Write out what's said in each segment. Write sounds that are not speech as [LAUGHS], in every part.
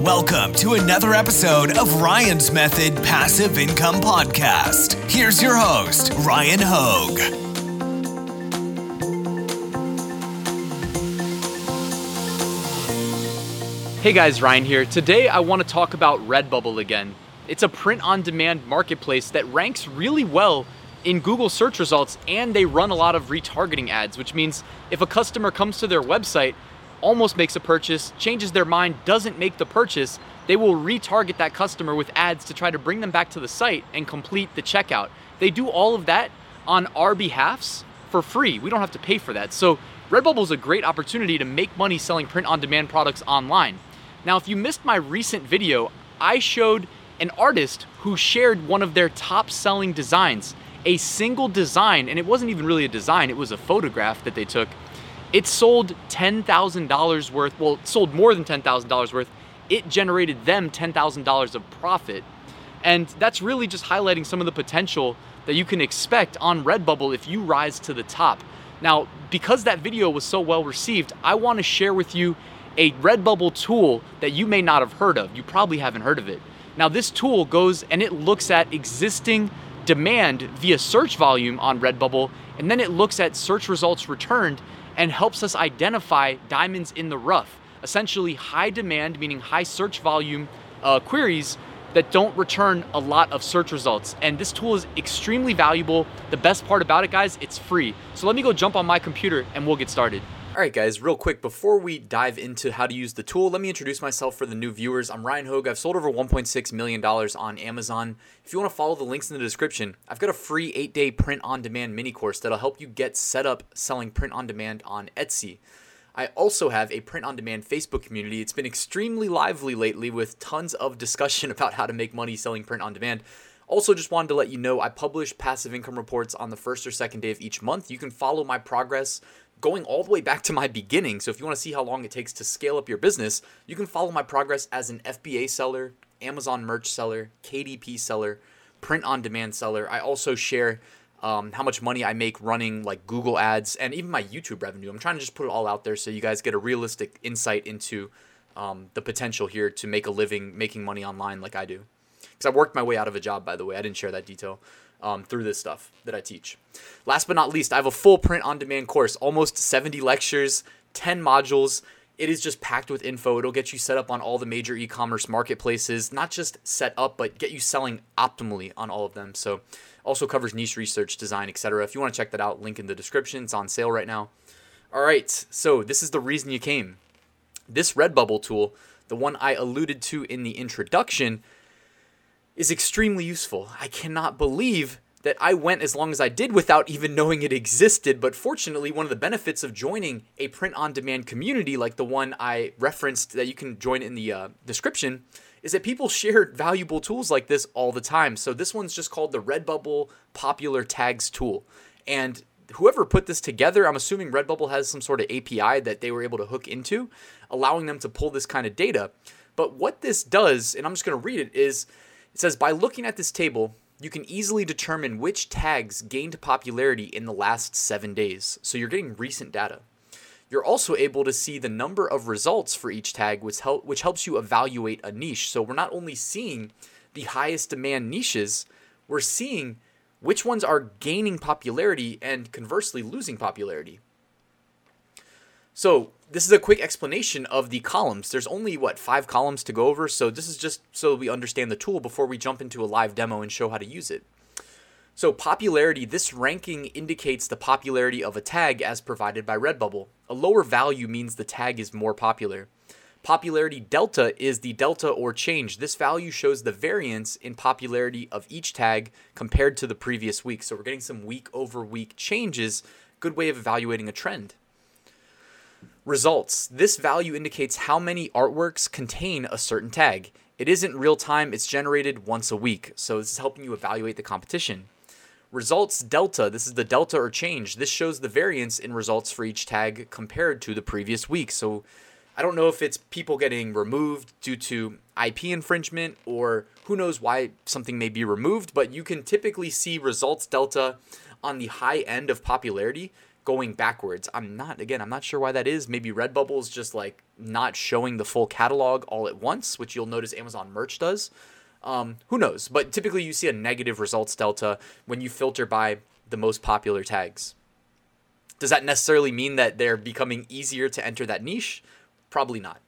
Welcome to another episode of Ryan's Method Passive Income Podcast. Here's your host, Ryan Hogue. Hey guys, Ryan here. Today I want to talk about Redbubble again. It's a print on demand marketplace that ranks really well in Google search results and they run a lot of retargeting ads, which means if a customer comes to their website, almost makes a purchase, changes their mind, doesn't make the purchase, they will retarget that customer with ads to try to bring them back to the site and complete the checkout. They do all of that on our behalfs for free. We don't have to pay for that. So Redbubble is a great opportunity to make money selling print on demand products online. Now, if you missed my recent video, I showed an artist who shared one of their top selling designs a single design, and it wasn't even really a design, it was a photograph that they took. It sold $10,000 worth, well, it sold more than $10,000 worth. It generated them $10,000 of profit. And that's really just highlighting some of the potential that you can expect on Redbubble if you rise to the top. Now, because that video was so well received, I want to share with you a Redbubble tool that you may not have heard of. You probably haven't heard of it. Now, this tool goes and it looks at existing demand via search volume on Redbubble, and then it looks at search results returned and helps us identify diamonds in the rough. Essentially, high demand, meaning high search volume uh, queries that don't return a lot of search results. And this tool is extremely valuable. The best part about it, guys, it's free. So let me go jump on my computer and we'll get started. All right, guys, real quick, before we dive into how to use the tool, let me introduce myself for the new viewers. I'm Ryan Hogue. I've sold over $1.6 million on Amazon. If you want to follow the links in the description, I've got a free eight day print on demand mini course that'll help you get set up selling print on demand on Etsy. I also have a print on demand Facebook community. It's been extremely lively lately with tons of discussion [LAUGHS] about how to make money selling print on demand. Also, just wanted to let you know I publish passive income reports on the first or second day of each month. You can follow my progress going all the way back to my beginning. So if you want to see how long it takes to scale up your business, you can follow my progress as an FBA seller, Amazon merch seller, KDP seller, print on demand seller. I also share um, how much money I make running like Google ads and even my YouTube revenue. I'm trying to just put it all out there so you guys get a realistic insight into um, the potential here to make a living making money online like I do. Because I worked my way out of a job, by the way. I didn't share that detail um, through this stuff that I teach. Last but not least, I have a full print on demand course, almost 70 lectures, 10 modules. It is just packed with info. It'll get you set up on all the major e commerce marketplaces, not just set up, but get you selling optimally on all of them. So, also covers niche research, design, etc. If you want to check that out, link in the description. It's on sale right now. All right, so this is the reason you came. This Redbubble tool, the one I alluded to in the introduction, is extremely useful. I cannot believe that I went as long as I did without even knowing it existed. But fortunately, one of the benefits of joining a print on demand community like the one I referenced that you can join in the uh, description is that people share valuable tools like this all the time. So this one's just called the Redbubble Popular Tags Tool. And whoever put this together, I'm assuming Redbubble has some sort of API that they were able to hook into, allowing them to pull this kind of data. But what this does, and I'm just going to read it, is it says by looking at this table, you can easily determine which tags gained popularity in the last seven days. So you're getting recent data. You're also able to see the number of results for each tag, which, help, which helps you evaluate a niche. So we're not only seeing the highest demand niches, we're seeing which ones are gaining popularity and conversely losing popularity. So this is a quick explanation of the columns. There's only, what, five columns to go over, so this is just so we understand the tool before we jump into a live demo and show how to use it. So popularity, this ranking indicates the popularity of a tag as provided by Redbubble. A lower value means the tag is more popular. Popularity delta is the delta or change. This value shows the variance in popularity of each tag compared to the previous week. So we're getting some week over week changes. Good way of evaluating a trend. Results. This value indicates how many artworks contain a certain tag. It isn't real time, it's generated once a week. So this is helping you evaluate the competition. Results delta. This is the delta or change. This shows the variance in results for each tag compared to the previous week. So I don't know if it's people getting removed due to IP infringement or who knows why something may be removed, but you can typically see results delta on the high end of popularity going backwards. I'm not again, I'm not sure why that is. Maybe Redbubble's just like not showing the full catalog all at once, which you'll notice Amazon merch does. Um, who knows? But typically you see a negative results delta when you filter by the most popular tags. Does that necessarily mean that they're becoming easier to enter that niche? Probably not.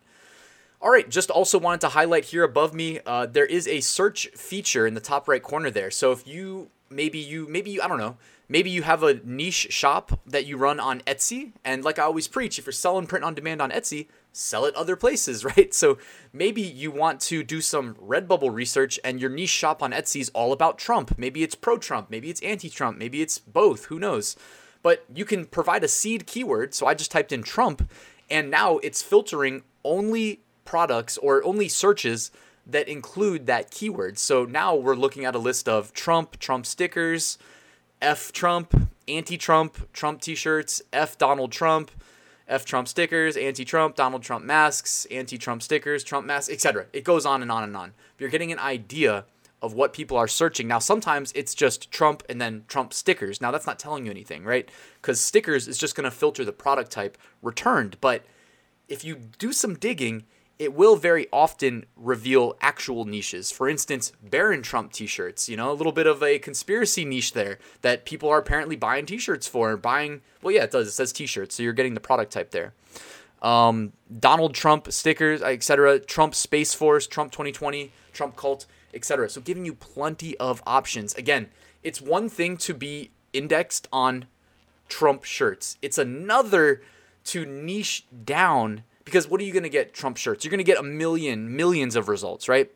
All right, just also wanted to highlight here above me, uh, there is a search feature in the top right corner there. So if you maybe you maybe you I don't know maybe you have a niche shop that you run on Etsy, and like I always preach, if you're selling print on demand on Etsy, sell it other places, [LAUGHS] right? So maybe you want to do some Redbubble research, and your niche shop on Etsy is all about Trump. Maybe it's pro Trump, maybe it's anti Trump, maybe it's both. Who knows? But you can provide a seed keyword. So I just typed in Trump, and now it's filtering only products or only searches that include that keyword. So now we're looking at a list of Trump, Trump stickers, F Trump, anti Trump, Trump t shirts, F Donald Trump, F Trump stickers, anti Trump, Donald Trump masks, anti Trump stickers, Trump masks, etc. It goes on and on and on. You're getting an idea of what people are searching. Now, sometimes it's just Trump and then Trump stickers. Now, that's not telling you anything, right? Because stickers is just going to filter the product type returned. But if you do some digging, it will very often reveal actual niches. For instance, Barron Trump t-shirts, you know, a little bit of a conspiracy niche there that people are apparently buying t-shirts for, buying, well, yeah, it does. It says t-shirts, so you're getting the product type there. Um, Donald Trump stickers, etc. Trump Space Force, Trump 2020, Trump Cult, etc. So giving you plenty of options. Again, it's one thing to be indexed on Trump shirts. It's another to niche down because what are you going to get Trump shirts? You're going to get a million, millions of results, right?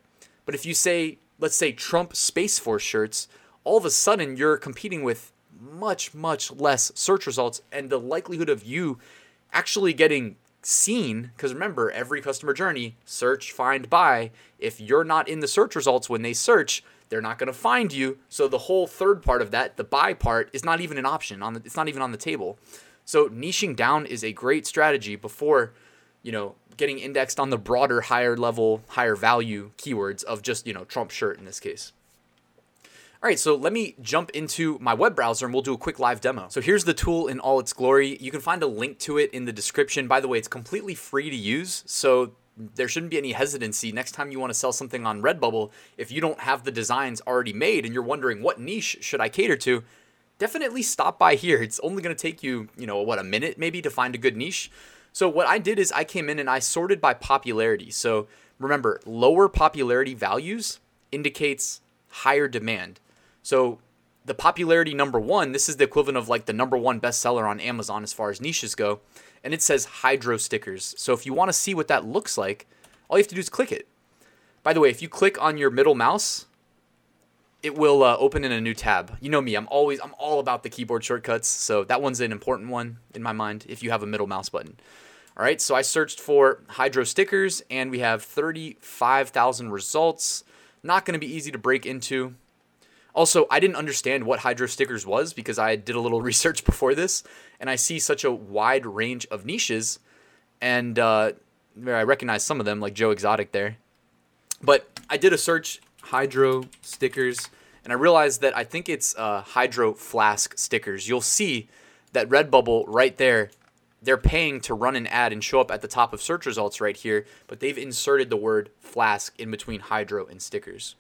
But if you say, let's say Trump Space Force shirts, all of a sudden you're competing with much, much less search results and the likelihood of you actually getting seen because remember every customer journey search find buy if you're not in the search results when they search they're not going to find you so the whole third part of that the buy part is not even an option on the, it's not even on the table so niching down is a great strategy before you know, getting indexed on the broader, higher level, higher value keywords of just, you know, Trump shirt in this case. All right, so let me jump into my web browser and we'll do a quick live demo. So here's the tool in all its glory. You can find a link to it in the description. By the way, it's completely free to use, so there shouldn't be any hesitancy next time you want to sell something on Redbubble. If you don't have the designs already made and you're wondering what niche should I cater to, definitely stop by here. It's only going to take you, you know, what, a minute maybe to find a good niche. So what I did is I came in and I sorted by popularity. So remember, lower popularity values indicates higher demand. So the popularity number one, this is the equivalent of like the number one bestseller on Amazon as far as niches go. And it says hydro stickers. So if you want to see what that looks like, all you have to do is click it. By the way, if you click on your middle mouse, it will uh, open in a new tab. You know me, I'm always I'm all about the keyboard shortcuts, so that one's an important one in my mind if you have a middle mouse button. All right, so I searched for hydro stickers and we have 35,000 results. Not going to be easy to break into. Also, I didn't understand what hydro stickers was because I did a little [LAUGHS] research before this, and I see such a wide range of niches, and uh, I recognize some of them, like Joe Exotic there. But I did a search, hydro stickers, and I realized that I think it's uh, hydro flask stickers. You'll see that Redbubble right there they're paying to run an ad and show up at the top of search results right here, but they've inserted the word flask in between hydro and stickers.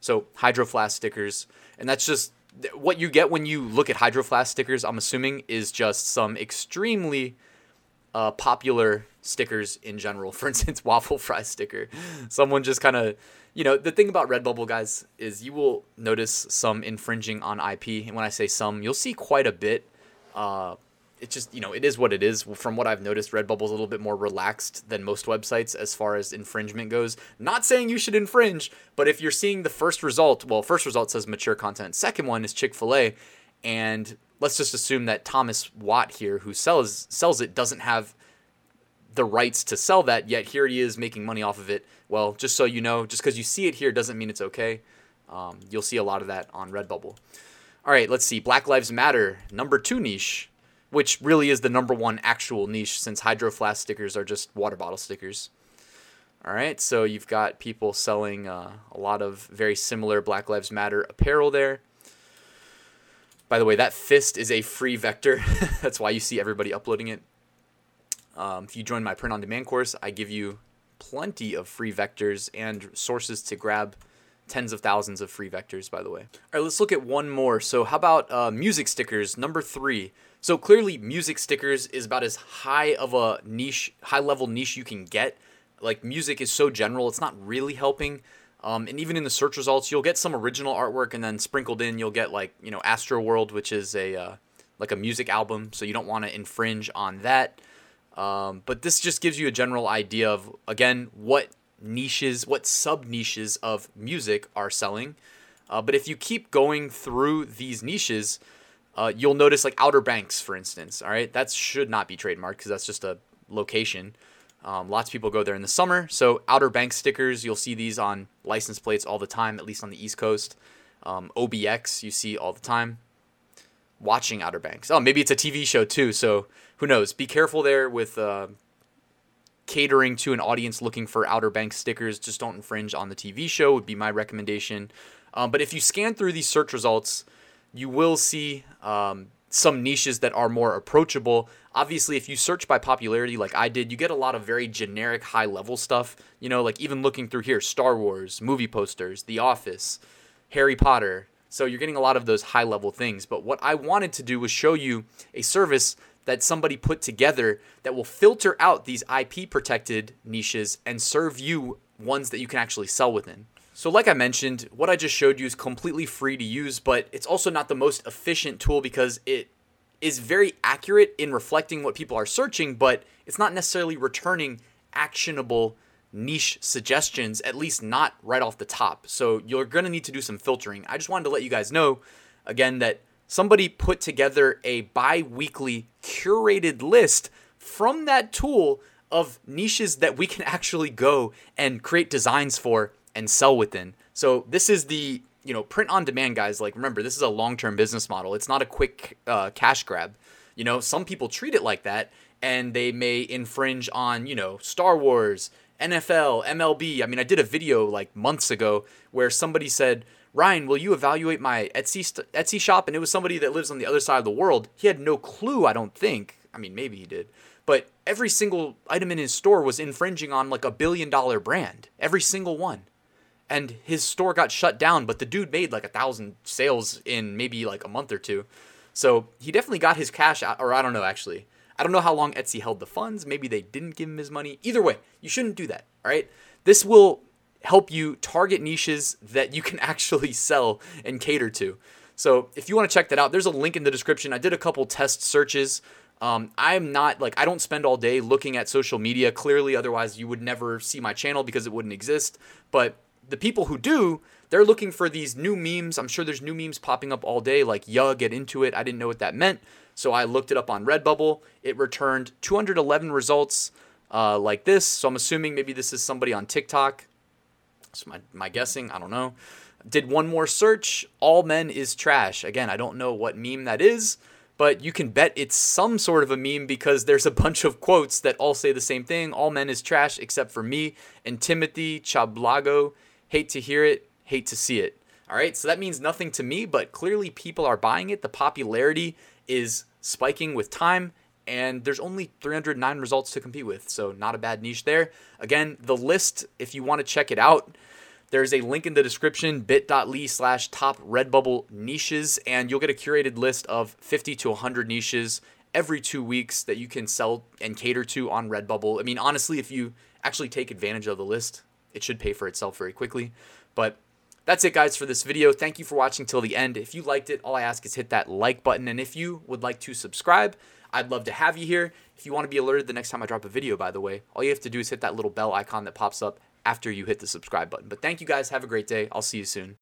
So hydro flask stickers, and that's just what you get when you look at hydro flask stickers. I'm assuming is just some extremely uh, popular stickers in general. [LAUGHS] For instance, waffle fry sticker. Someone just kind of, you know, the thing about Redbubble guys is you will notice some infringing on IP, and when I say some, you'll see quite a bit. Uh, it's just you know it is what it is from what i've noticed redbubble's a little bit more relaxed than most websites as far as infringement goes not saying you should infringe but if you're seeing the first result well first result says mature content second one is chick-fil-a and let's just assume that thomas watt here who sells sells it doesn't have the rights to sell that yet here he is making money off of it well just so you know just because you see it here doesn't mean it's okay um, you'll see a lot of that on redbubble all right let's see black lives matter number two niche which really is the number one actual niche since hydro flask stickers are just water bottle stickers. All right, so you've got people selling uh, a lot of very similar Black Lives Matter apparel there. By the way, that fist is a free vector. [LAUGHS] That's why you see everybody uploading it. Um, if you join my print on demand course, I give you plenty of free vectors and sources to grab tens of thousands of free vectors, by the way. All right, let's look at one more. So, how about uh, music stickers, number three? So, clearly, music stickers is about as high of a niche, high level niche you can get. Like, music is so general, it's not really helping. Um, and even in the search results, you'll get some original artwork, and then sprinkled in, you'll get like you know Astro World, which is a uh, like a music album. So you don't want to infringe on that. Um, but this just gives you a general idea of again what niches, what sub niches of music are selling. Uh, but if you keep going through these niches, uh, you'll notice like Outer Banks, for instance. All right, that should not be trademarked because that's just a location. Um, lots of people go there in the summer. So Outer Banks stickers, you'll see these on license plates all the time, at least on the East Coast. Um, OBX, you see all the time. Watching Outer Banks. Oh, maybe it's a TV show too. So who knows? Be careful there with uh, catering to an audience looking for Outer Banks stickers. Just don't infringe on the TV show, would be my recommendation. Um, but if you scan through these search results, you will see um, some niches that are more approachable. Obviously, if you search by popularity like I did, you get a lot of very generic high level stuff. You know, like even looking through here Star Wars, movie posters, The Office, Harry Potter. So you're getting a lot of those high level things. But what I wanted to do was show you a service that somebody put together that will filter out these IP protected niches and serve you ones that you can actually sell within. So, like I mentioned, what I just showed you is completely free to use, but it's also not the most efficient tool because it is very accurate in reflecting what people are searching, but it's not necessarily returning actionable niche suggestions, at least not right off the top. So, you're going to need to do some filtering. I just wanted to let you guys know, again, that somebody put together a bi weekly curated list from that tool of niches that we can [LAUGHS] actually go and create designs for and sell within. So this is the you know print on demand guys. Like remember, this is a long term business model. It's not a quick uh, cash grab. You know, some people treat it like that, and they may infringe on you know Star Wars, NFL, MLB. I mean, I did a video like months ago where somebody said Ryan, will you evaluate my Etsy st- Etsy shop? And it was somebody that lives on the other side of the world. He had no clue, I don't think. I mean, maybe he did. But every single item in his store was infringing on like a billion dollar brand. Every single one. And his store got shut down, but the dude made like a thousand sales in maybe like a month or two. So he definitely got his cash out, or I don't know actually. I don't know how long Etsy held the funds. Maybe they didn't give him his money. Either way, you shouldn't do that. All right. This will help you target niches that you can [LAUGHS] actually sell and cater to. So if you want to check that out, there's a link in the description. I did a couple test searches. Um, I'm not like I don't spend all day looking at social media. Clearly, otherwise you would never see my channel because it wouldn't exist. But the people who do, they're looking for these new memes. I'm sure there's new memes popping up all day, like "Yuh, get into it." I didn't know what that meant, so I looked it up on Redbubble. It returned 211 results uh, like this. So I'm assuming maybe this is somebody on TikTok that's my, my guessing. I don't know. Did one more search. All men is trash. Again, I don't know what meme that is, but you can bet it's some sort of a meme because there's a bunch of quotes that all say the same thing. All men is trash except for me and Timothy Chablago. Hate to hear it, hate to see it. All right, so that means nothing to me, but clearly people are buying it. The popularity is spiking with time, and there's only 309 results to compete with, so not a bad niche there. Again, the list, if you want to check it out, there's a link in the description, bit.ly slash top Redbubble niches, and you'll get a curated list of 50 to 100 niches every two weeks that you can sell and cater to on Redbubble. I mean, honestly, if you actually take advantage of the list, it should pay for itself very quickly. But that's it, guys, for this video. Thank you for watching till the end. If you liked it, all I ask is hit that like button. And if you would like to subscribe, I'd love to have you here. If you want to be alerted the next time I drop a video, by the way, all you have to do is hit that little bell icon that pops up after you hit the subscribe button. But thank you guys. Have a great day. I'll see you soon.